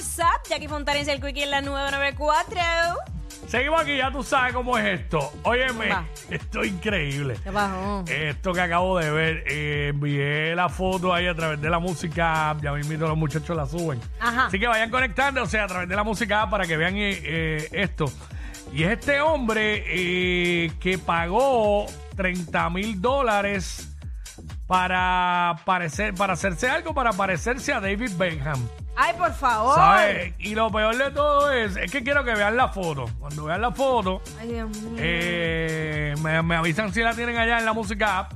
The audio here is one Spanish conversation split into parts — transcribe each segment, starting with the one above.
WhatsApp. Jackie Fontanes el Quickie en la 994. Seguimos aquí, ya tú sabes cómo es esto. Óyeme, Va. esto es increíble. ¿Qué pasó? Esto que acabo de ver, eh, envié la foto ahí a través de la música, app, ya mismo los muchachos la suben. Ajá. Así que vayan conectándose a través de la música app para que vean eh, eh, esto. Y es este hombre eh, que pagó 30 mil dólares para, parecer, para hacerse algo, para parecerse a David Beckham. Ay, por favor. ¿Sabes? Y lo peor de todo es, es que quiero que vean la foto. Cuando vean la foto, Ay, Dios mío. eh, me, me avisan si la tienen allá en la música app.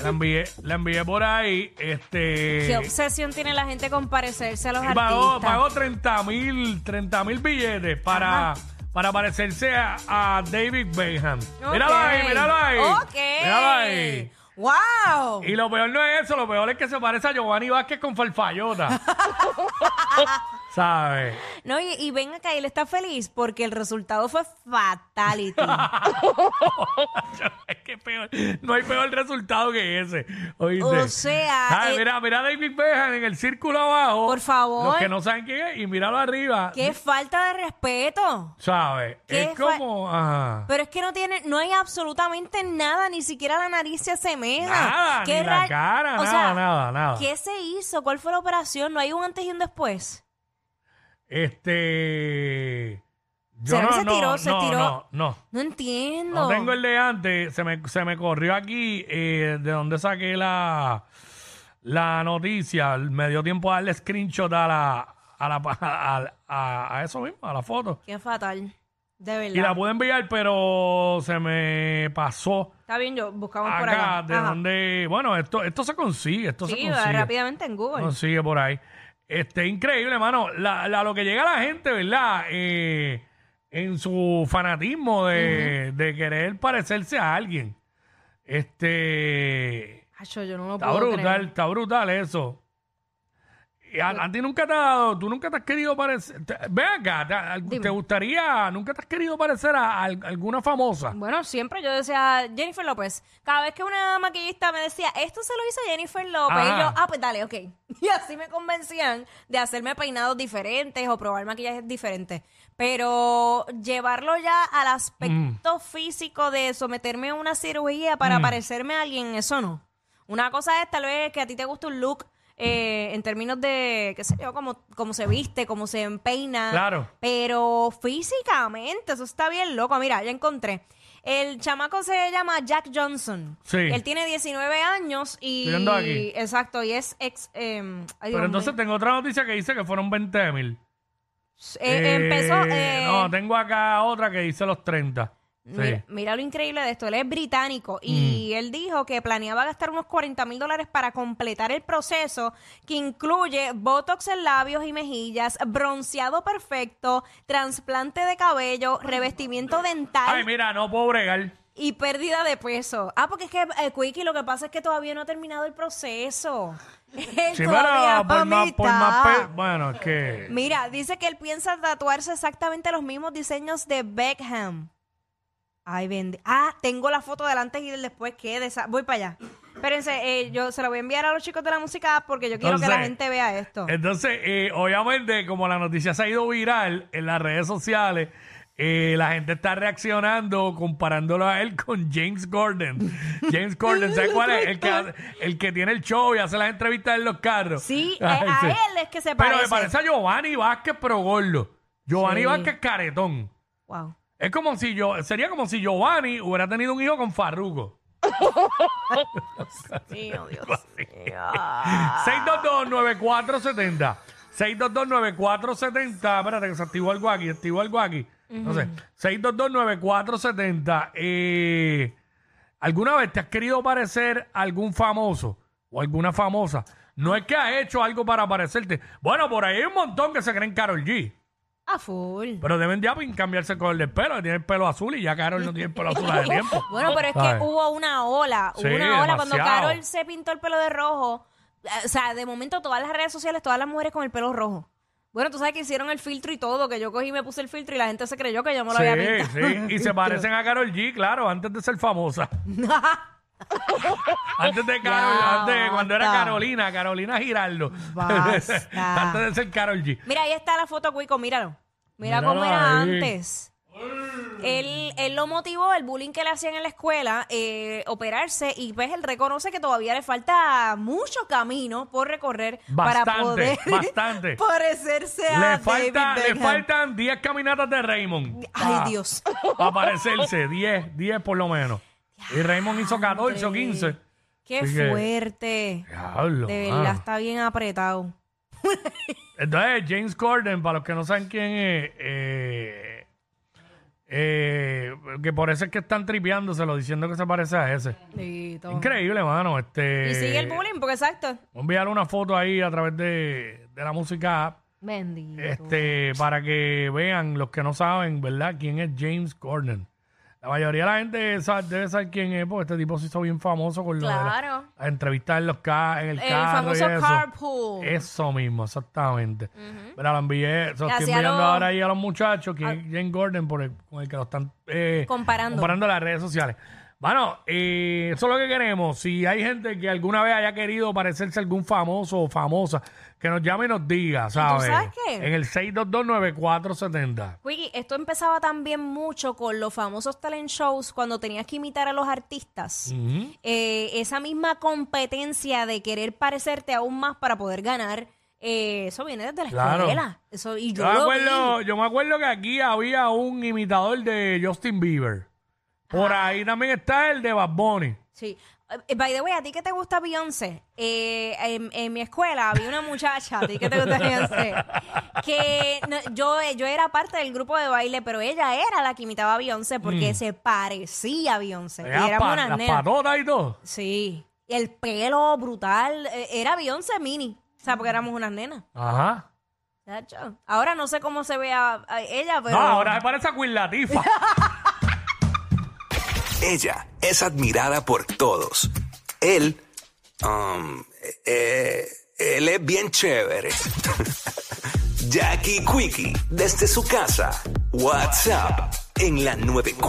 La envié, la envié por ahí. Este. Qué obsesión tiene la gente con parecerse a los y pagó, artistas. pagó 30 mil 30 mil billetes para, para parecerse a, a David Beckham. Míralo Ok. ahí, míralo ahí. Ok. Míralo ahí. ¡Wow! Y lo peor no es eso, lo peor es que se parece a Giovanni Vázquez con farfallota. ¿Sabes? No, y, y ven acá, él está feliz porque el resultado fue fatality. es que peor, no hay peor resultado que ese. ¿oíste? O sea, Ay, eh, mira, mira a David Beckham en el círculo abajo. Por favor. Los que no saben quién es, y míralo arriba. ¡Qué falta de respeto! ¿Sabes? Es como. ajá. Pero es que no tiene, no hay absolutamente nada, ni siquiera la nariz se Nada, ¿Qué ni la ra- cara, o nada, sea, nada, nada. ¿Qué se hizo? ¿Cuál fue la operación? ¿No hay un antes y un después? Este. Yo ¿Será no, que se no, tiró, se no, tiró? no, no. No entiendo. No tengo el de antes. Se me, se me corrió aquí eh, de donde saqué la, la noticia. Me dio tiempo a darle screenshot a la, a, la, a, a- a eso mismo, a la foto. Qué fatal. De verdad. Y la pude enviar, pero se me pasó Está bien, yo buscamos por acá. de Ajá. donde... Bueno, esto, esto se consigue, esto se Sí, consigue. rápidamente en Google. Consigue por ahí. Este, increíble, hermano. La, la- lo que llega a la gente, ¿verdad? Eh, en su fanatismo de, de querer parecerse a alguien. Este. Acho, yo no lo Está puedo brutal, creer. está brutal eso. A, a ti nunca te ha dado, tú nunca te has querido parecer. te- Ven acá, te, al- Dime. te gustaría, nunca te has querido parecer a, al- alguna famosa. Bueno, siempre yo decía Jennifer López. Cada vez que una maquillista me decía, esto se lo hizo Jennifer López, Ajá. y yo, ah, pues dale, ok. Y así me convencían de hacerme peinados diferentes o probar maquillajes diferentes. Pero llevarlo ya al aspecto físico de someterme a una cirugía para parecerme a alguien, eso no. Una cosa es tal vez que a ti te guste un look eh, en términos de, qué sé yo, cómo, cómo se viste, cómo se empeina. Claro. Pero físicamente, eso está bien loco. Mira, ya encontré. El chamaco se llama Jack Johnson. Sí. Él tiene 19 años y... Viendo aquí. Exacto, y es ex... eh, ay, Pero entonces tengo otra noticia que dice que fueron 20 mil. Eh, empezó... eh, No, tengo acá otra que dice los 30. Mira, mira lo increíble de esto. Él es británico y Mm. él dijo que planeaba gastar unos 40 mil dólares para completar el proceso que incluye botox en labios y mejillas, bronceado perfecto, trasplante de cabello, revestimiento dental Ay, mira, no puedo bregar. y pérdida de peso. Ah, porque es que, eh, Quickie, lo que pasa es que todavía no ha terminado el proceso. Sí, pero por más, por Bueno, es que. Mira, dice que él piensa tatuarse exactamente los mismos diseños de Beckham. Ay, vende. Ah, tengo la foto del antes y del después. ¿Qué? De esa- Voy para allá. Espérense, eh, yo se lo voy a enviar a los chicos de la música porque yo quiero que la gente vea esto. Entonces, eh, obviamente, como la noticia se ha ido viral en las redes sociales, eh, la gente está reaccionando comparándolo a él con James Gordon. James Gordon, ¿sabes cuál es? El que, hace- el que tiene el show y hace las entrevistas en los carros. Sí, Ay, a sí. él es que se Pero parece. me parece a Giovanni Vázquez, pero gordo. Giovanni Sí. Vázquez caretón. Wow. Es como si yo, sería como si Giovanni hubiera tenido un hijo con Farruko. Mío, Dios. 622-9470. 622-9470. Espérate, que se activó algo aquí. Activó algo aquí. No sé. 622-9470. Eh, ¿Alguna vez te has querido parecer a algún famoso o alguna famosa? No es que has hecho algo para parecerte. Bueno, por ahí hay un montón que se creen Carol G. A full. Pero deben ya cambiarse el color del pelo. Tiene el pelo azul y ya Carol no tiene el pelo azul hace tiempo. Bueno, pero es que hubo una ola, hubo Sí, una ola cuando demasiado. Carol se pintó el pelo de rojo. eh, O sea, de momento todas las redes sociales, todas las mujeres con el pelo rojo. Bueno, tú sabes que hicieron el filtro y todo, que yo cogí y me puse el filtro y la gente se creyó que yo me lo había Sí, pintado. sí. Y se parecen a Carol G, claro, antes de ser famosa. Antes de Carol, Ya, antes, cuando era basta. Carolina, Carolina Giraldo. Basta. antes de ser Carol G. Mira, ahí está la foto, Cuico, míralo. Mira Míralo cómo era ahí. antes. Él, él lo motivó, el bullying que le hacían en la escuela, eh, operarse, y pues él reconoce que todavía le falta mucho camino por recorrer para Bastante, poder bastante. parecerse a Le, falta, David le Beckham. faltan 10 caminatas de Raymond. Ay, Ah, Dios. Para parecerse, 10, 10 por lo menos. Y Raymond hizo 14 o 15. Qué Así que- fuerte. Diablo, De mano. verdad está bien apretado. Entonces, James Corden, para los que no saben quién es, eh, eh, que por eso es que están tripeándoselo, diciendo que se parece a ese. Bendito. Increíble, mano. Este, Y sigue el bullying, porque exacto. Voy a enviar una foto ahí a través de, de la música app, Bendito. este, para que vean los que no saben, ¿verdad? Quién es James Corden. La mayoría de la gente debe saber quién es, porque este tipo se hizo bien famoso con lo de la- Claro. en, los ca en el, El carro y famoso eso. carpool. Eso mismo, exactamente. Mira, lo envié, se lo Y estoy hacía enviando ahora ahí a los muchachos, que es James Gordon, por el, con el que lo están eh, Comparando. comparando las redes sociales. Bueno, eh, eso es lo que queremos. Si hay gente que alguna vez haya querido parecerse a algún famoso o famosa, que nos llame y nos diga, ¿sabes? sabes qué? En el 6229470. Quickie, esto empezaba también mucho con los famosos talent shows cuando tenías que imitar a los artistas. Eh, esa misma competencia de querer parecerte aún más para poder ganar, eh, eso viene desde la Claro. escuela. Eso, y yo, Yo me, acuerdo, vi. yo me acuerdo que aquí había un imitador de Justin Bieber. Por Ah. ahí también está el de Bad Bunny. Sí. Eh, By the way, ¿a ti que te gusta Beyoncé? Eh, en, en mi escuela había una muchacha, ¿a ti que te gusta Beyoncé? Que no, yo, yo era parte del grupo de baile, pero ella era la que imitaba a Beyoncé porque se parecía a Beyoncé. Y Las éramos pa- unas las nenas. patotas y todo. Sí. Y el pelo brutal. eh, Era Beyoncé mini. O sea, porque éramos unas nenas. Ajá. Chacho. Ahora no sé cómo se ve a, a ella, pero. No, ahora se parece a Queen Latifah. Ella es admirada por todos. Él, um, eh, él es bien chévere. Jackie Quickie, desde su casa. WhatsApp en la 94.